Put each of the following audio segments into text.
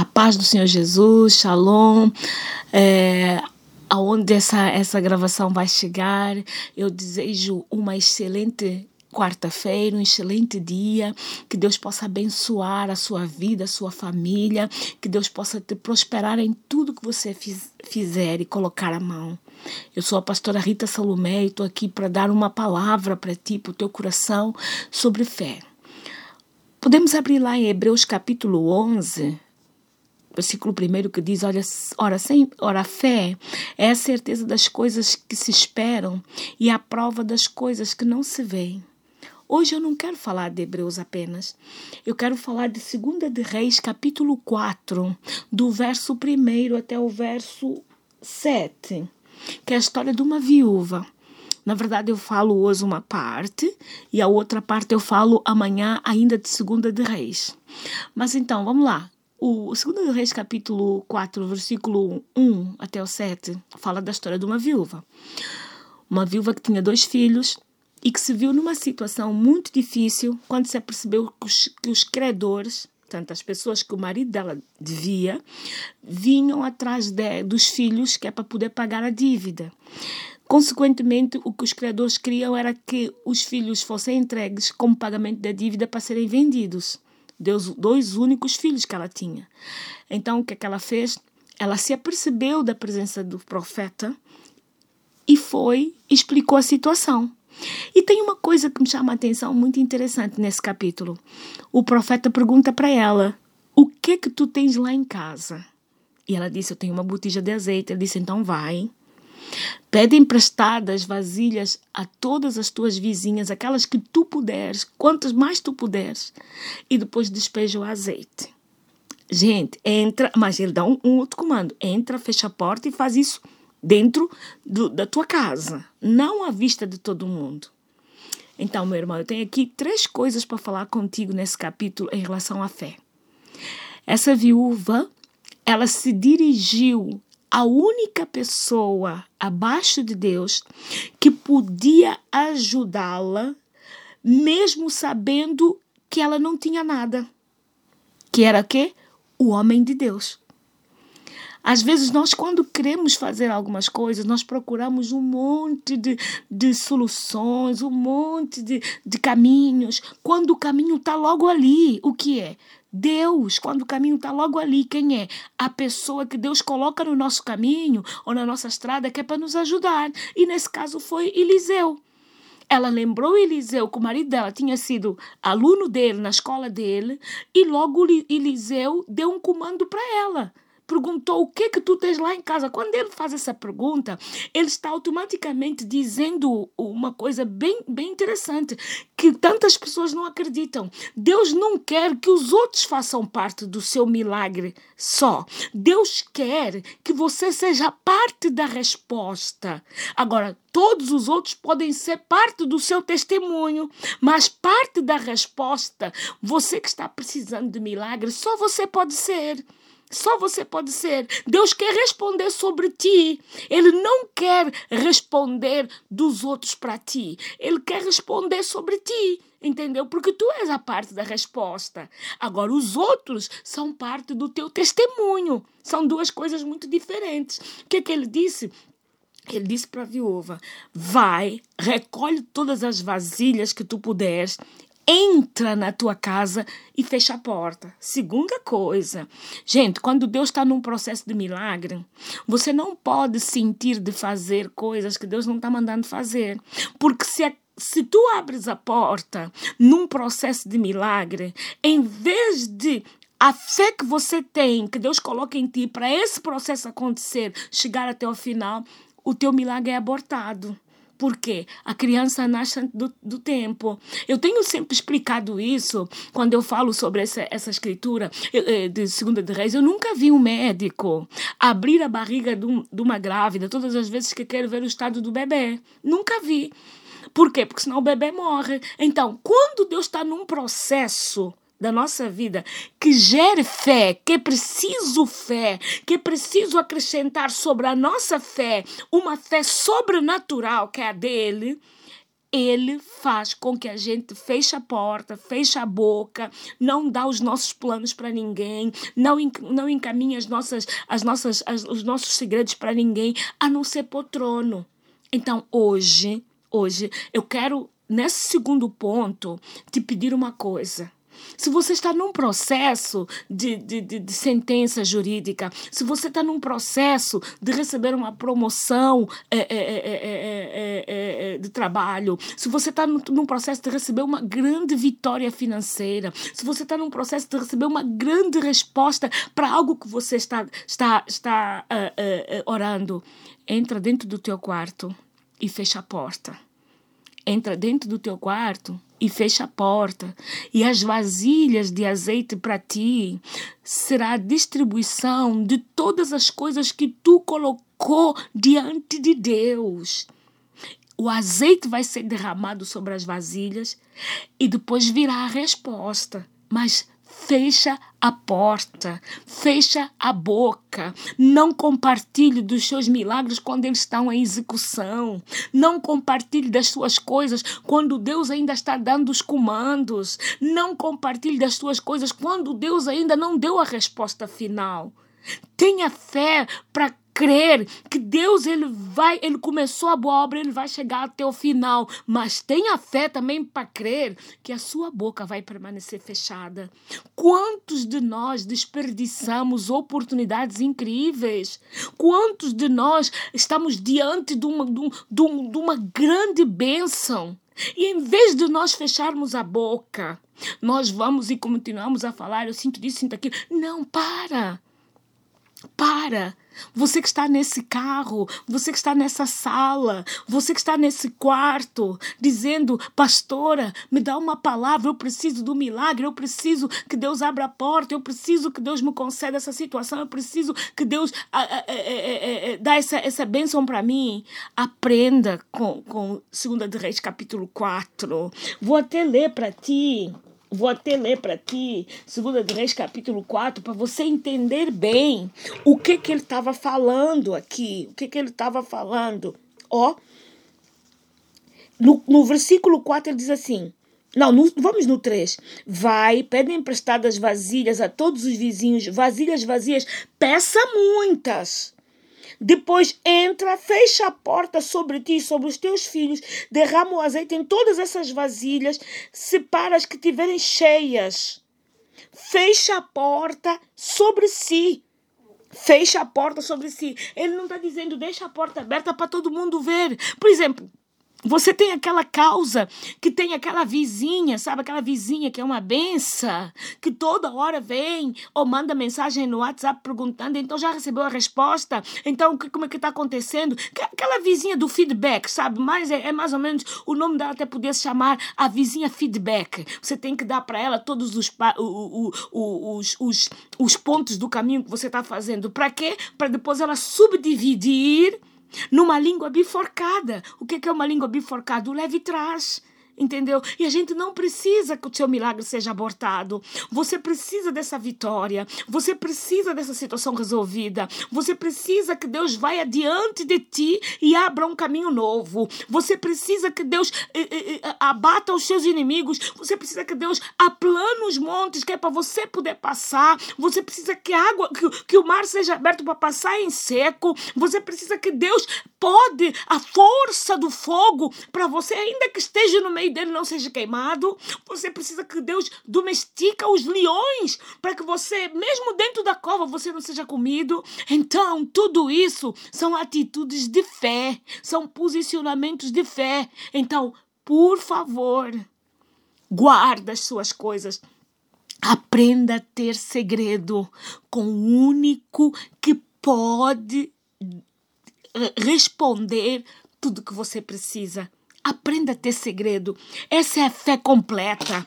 A paz do Senhor Jesus, shalom. É, aonde essa, essa gravação vai chegar, eu desejo uma excelente quarta-feira, um excelente dia, que Deus possa abençoar a sua vida, a sua família, que Deus possa te prosperar em tudo que você fiz, fizer e colocar a mão. Eu sou a pastora Rita Salomé e estou aqui para dar uma palavra para ti, para o teu coração, sobre fé. Podemos abrir lá em Hebreus capítulo 11, versículo 1 que diz: Olha, ora, sem, ora, a fé é a certeza das coisas que se esperam e a prova das coisas que não se veem. Hoje eu não quero falar de Hebreus apenas. Eu quero falar de 2 de Reis, capítulo 4, do verso 1 até o verso 7, que é a história de uma viúva. Na verdade, eu falo hoje uma parte e a outra parte eu falo amanhã, ainda de 2 de Reis. Mas então, vamos lá. O 2 Reis, capítulo 4, versículo 1 até o 7, fala da história de uma viúva. Uma viúva que tinha dois filhos e que se viu numa situação muito difícil quando se apercebeu que os, que os credores, portanto, as pessoas que o marido dela devia, vinham atrás de, dos filhos que é para poder pagar a dívida. Consequentemente, o que os credores queriam era que os filhos fossem entregues como pagamento da dívida para serem vendidos. Deus, dois únicos filhos que ela tinha. Então, o que, é que ela fez? Ela se apercebeu da presença do profeta e foi, explicou a situação. E tem uma coisa que me chama a atenção muito interessante nesse capítulo. O profeta pergunta para ela: O que é que tu tens lá em casa? E ela disse: Eu tenho uma botija de azeite. Ele disse: Então vai, Pede emprestadas vasilhas a todas as tuas vizinhas, aquelas que tu puderes, quantas mais tu puderes, e depois despeja o azeite. Gente, entra, mas ele dá um, um outro comando: entra, fecha a porta e faz isso dentro do, da tua casa, não à vista de todo mundo. Então, meu irmão, eu tenho aqui três coisas para falar contigo nesse capítulo em relação à fé. Essa viúva, ela se dirigiu a única pessoa abaixo de Deus que podia ajudá-la, mesmo sabendo que ela não tinha nada. Que era que o homem de Deus. Às vezes, nós, quando queremos fazer algumas coisas, nós procuramos um monte de, de soluções, um monte de, de caminhos, quando o caminho está logo ali. O que é? Deus, quando o caminho está logo ali, quem é? A pessoa que Deus coloca no nosso caminho ou na nossa estrada que é para nos ajudar. E nesse caso foi Eliseu. Ela lembrou Eliseu que o marido dela tinha sido aluno dele na escola dele e logo Eliseu deu um comando para ela perguntou o que que tu tens lá em casa. Quando ele faz essa pergunta, ele está automaticamente dizendo uma coisa bem, bem interessante, que tantas pessoas não acreditam. Deus não quer que os outros façam parte do seu milagre só. Deus quer que você seja parte da resposta. Agora, todos os outros podem ser parte do seu testemunho, mas parte da resposta, você que está precisando de milagre, só você pode ser. Só você pode ser. Deus quer responder sobre ti. Ele não quer responder dos outros para ti. Ele quer responder sobre ti. Entendeu? Porque tu és a parte da resposta. Agora, os outros são parte do teu testemunho. São duas coisas muito diferentes. O que é que ele disse? Ele disse para a viúva: Vai, recolhe todas as vasilhas que tu puderes entra na tua casa e fecha a porta. Segunda coisa, gente, quando Deus está num processo de milagre, você não pode sentir de fazer coisas que Deus não está mandando fazer. Porque se se tu abres a porta num processo de milagre, em vez de a fé que você tem, que Deus coloca em ti para esse processo acontecer, chegar até o final, o teu milagre é abortado. Porque a criança nasce do, do tempo. Eu tenho sempre explicado isso quando eu falo sobre essa, essa escritura eh, de Segunda de Reis. Eu nunca vi um médico abrir a barriga de, um, de uma grávida todas as vezes que quer ver o estado do bebê. Nunca vi. Por quê? Porque senão o bebê morre. Então, quando Deus está num processo da nossa vida que gere fé, que é preciso fé, que é preciso acrescentar sobre a nossa fé uma fé sobrenatural que é a dele, ele faz com que a gente feche a porta, feche a boca, não dá os nossos planos para ninguém, não, não encaminha as nossas, as nossas, as, os nossos segredos para ninguém, a não ser para o trono. Então, hoje, hoje, eu quero, nesse segundo ponto, te pedir uma coisa. Se você está num processo de, de, de, de sentença jurídica, se você está num processo de receber uma promoção é, é, é, de trabalho, se você está num processo de receber uma grande vitória financeira, se você está num processo de receber uma grande resposta para algo que você está, está, está orando, entra dentro do teu quarto e fecha a porta. Entra dentro do teu quarto e fecha a porta, e as vasilhas de azeite para ti será a distribuição de todas as coisas que tu colocou diante de Deus. O azeite vai ser derramado sobre as vasilhas e depois virá a resposta. Mas fecha a porta, fecha a boca, não compartilhe dos seus milagres quando eles estão em execução, não compartilhe das suas coisas quando Deus ainda está dando os comandos, não compartilhe das suas coisas quando Deus ainda não deu a resposta final. Tenha fé para crer que Deus ele vai, ele começou a boa obra, ele vai chegar até o final, mas tenha fé também para crer que a sua boca vai permanecer fechada. Quantos de nós desperdiçamos oportunidades incríveis? Quantos de nós estamos diante de uma, de, de uma grande bênção? E em vez de nós fecharmos a boca, nós vamos e continuamos a falar, eu sinto isso, sinto aquilo. Não, para. Para. Você que está nesse carro, você que está nessa sala, você que está nesse quarto, dizendo: Pastora, me dá uma palavra, eu preciso do milagre, eu preciso que Deus abra a porta, eu preciso que Deus me conceda essa situação, eu preciso que Deus a, a, a, dá essa, essa bênção para mim. Aprenda com, com 2 de Reis, capítulo 4. Vou até ler para ti. Vou até ler para ti, 2 de Reis, capítulo 4, para você entender bem o que, que ele estava falando aqui. O que, que ele estava falando. Ó, no, no versículo 4 ele diz assim: não, no, vamos no 3. Vai, pede emprestadas vasilhas a todos os vizinhos, vasilhas vazias, peça muitas. Depois entra, fecha a porta sobre ti e sobre os teus filhos, derrama o azeite em todas essas vasilhas, separa as que tiverem cheias. Fecha a porta sobre si. Fecha a porta sobre si. Ele não está dizendo deixa a porta aberta para todo mundo ver. Por exemplo, você tem aquela causa que tem aquela vizinha, sabe? Aquela vizinha que é uma benção, que toda hora vem ou manda mensagem no WhatsApp perguntando, então já recebeu a resposta? Então, como é que está acontecendo? Aquela vizinha do feedback, sabe? Mas é, é, mais ou menos, o nome dela até podia se chamar a vizinha feedback. Você tem que dar para ela todos os, o, o, os, os, os pontos do caminho que você está fazendo. Para quê? Para depois ela subdividir numa língua biforcada. O que é uma língua biforcada? O leve trás entendeu? E a gente não precisa que o seu milagre seja abortado. Você precisa dessa vitória. Você precisa dessa situação resolvida. Você precisa que Deus vá adiante de ti e abra um caminho novo. Você precisa que Deus eh, eh, eh abata os seus inimigos. Você precisa que Deus aplane os montes, que é para você poder passar. Você precisa que a água, que, que o mar seja aberto para passar em seco. Você precisa que Deus pode a força do fogo para você, ainda que esteja no meio dele não seja queimado. Você precisa que Deus domestica os leões para que você, mesmo dentro da cova, você não seja comido. Então, tudo isso são atitudes de fé, são posicionamentos de fé. Então, por favor, guarda as suas coisas. Aprenda a ter segredo com o único que pode eh, responder tudo que você precisa. Aprenda a ter segredo. Essa é a fé completa.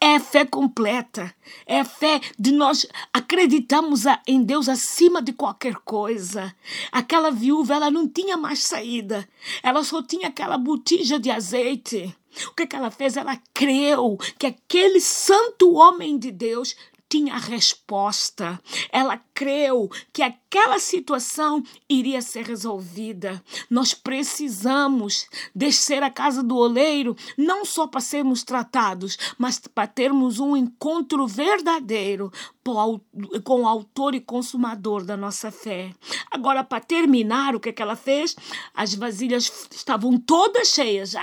É fé completa. É fé de nós acreditamos em Deus acima de qualquer coisa. Aquela viúva, ela não tinha mais saída. Ela só tinha aquela botija de azeite. O que, que ela fez? Ela creu que aquele santo homem de Deus tinha a resposta. Ela creu que aquela situação iria ser resolvida. Nós precisamos descer à casa do oleiro, não só para sermos tratados, mas para termos um encontro verdadeiro com o autor e consumador da nossa fé. Agora, para terminar, o que, é que ela fez? As vasilhas estavam todas cheias.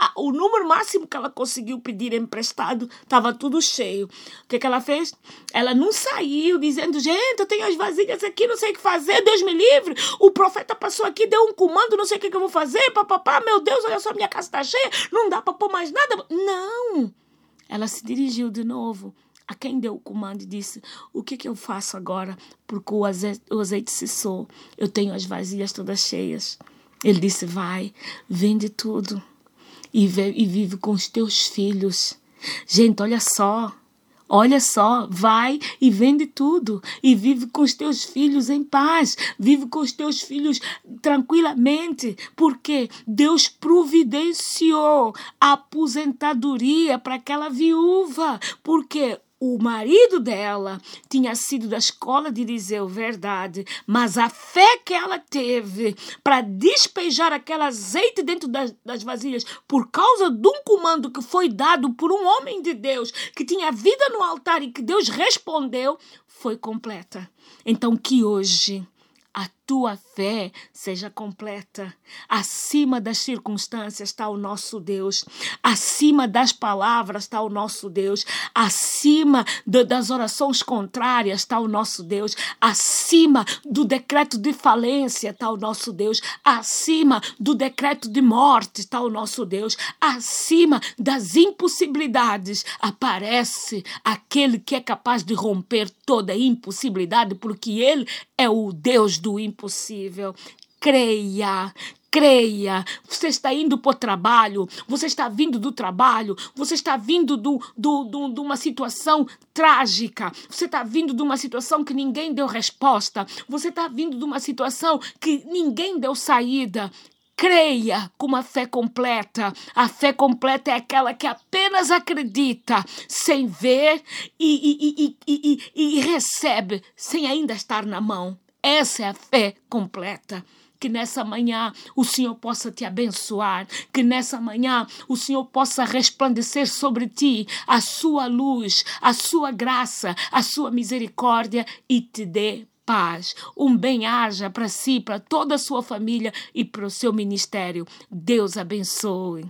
A, a, a, o número máximo que ela conseguiu pedir emprestado estava tudo cheio. O que, que ela fez? Ela não saiu dizendo, gente, eu tenho as vasilhas aqui, não sei o que fazer, Deus me livre. O profeta passou aqui, deu um comando, não sei o que, que eu vou fazer, papapá, meu Deus, olha só, minha casa está cheia, não dá para pôr mais nada. Não! Ela se dirigiu de novo a quem deu o comando e disse: O que, que eu faço agora? Porque o azeite, o azeite cessou, eu tenho as vasilhas todas cheias. Ele disse: Vai, vende tudo e, e vive com os teus filhos. Gente, olha só. Olha só, vai e vende tudo e vive com os teus filhos em paz, vive com os teus filhos tranquilamente, porque Deus providenciou a aposentadoria para aquela viúva, porque o marido dela tinha sido da escola de Eliseu, verdade, mas a fé que ela teve para despejar aquele azeite dentro das, das, vasilhas por causa de um comando que foi dado por um homem de Deus que tinha vida no altar e que Deus respondeu, foi completa. Então, que hoje a tua fé seja completa. Acima das circunstâncias está o nosso Deus, acima das palavras está o nosso Deus, acima das orações contrárias está o nosso Deus, acima do decreto de falência está o nosso Deus, acima do decreto de morte está o nosso Deus, acima das impossibilidades aparece aquele que é capaz de romper toda impossibilidade, porque Ele é o Deus do impossível possível. Creia, creia. Você está indo para o trabalho, você está vindo do trabalho, você está vindo do, do, do, de uma situação trágica, você está vindo de uma situação que ninguém deu resposta, você está vindo de uma situação que ninguém deu saída. Creia com uma fé completa. A fé completa é aquela que apenas acredita sem ver e, e, e, e, recebe sem ainda estar na mão. Essa é a fé completa. Que nessa manhã o Senhor possa te abençoar, que nessa manhã o Senhor possa resplandecer sobre ti a sua luz, a sua graça, a sua misericórdia e te dê paz. Um bem-aja para si, para toda a sua família e para o seu ministério. Deus abençoe.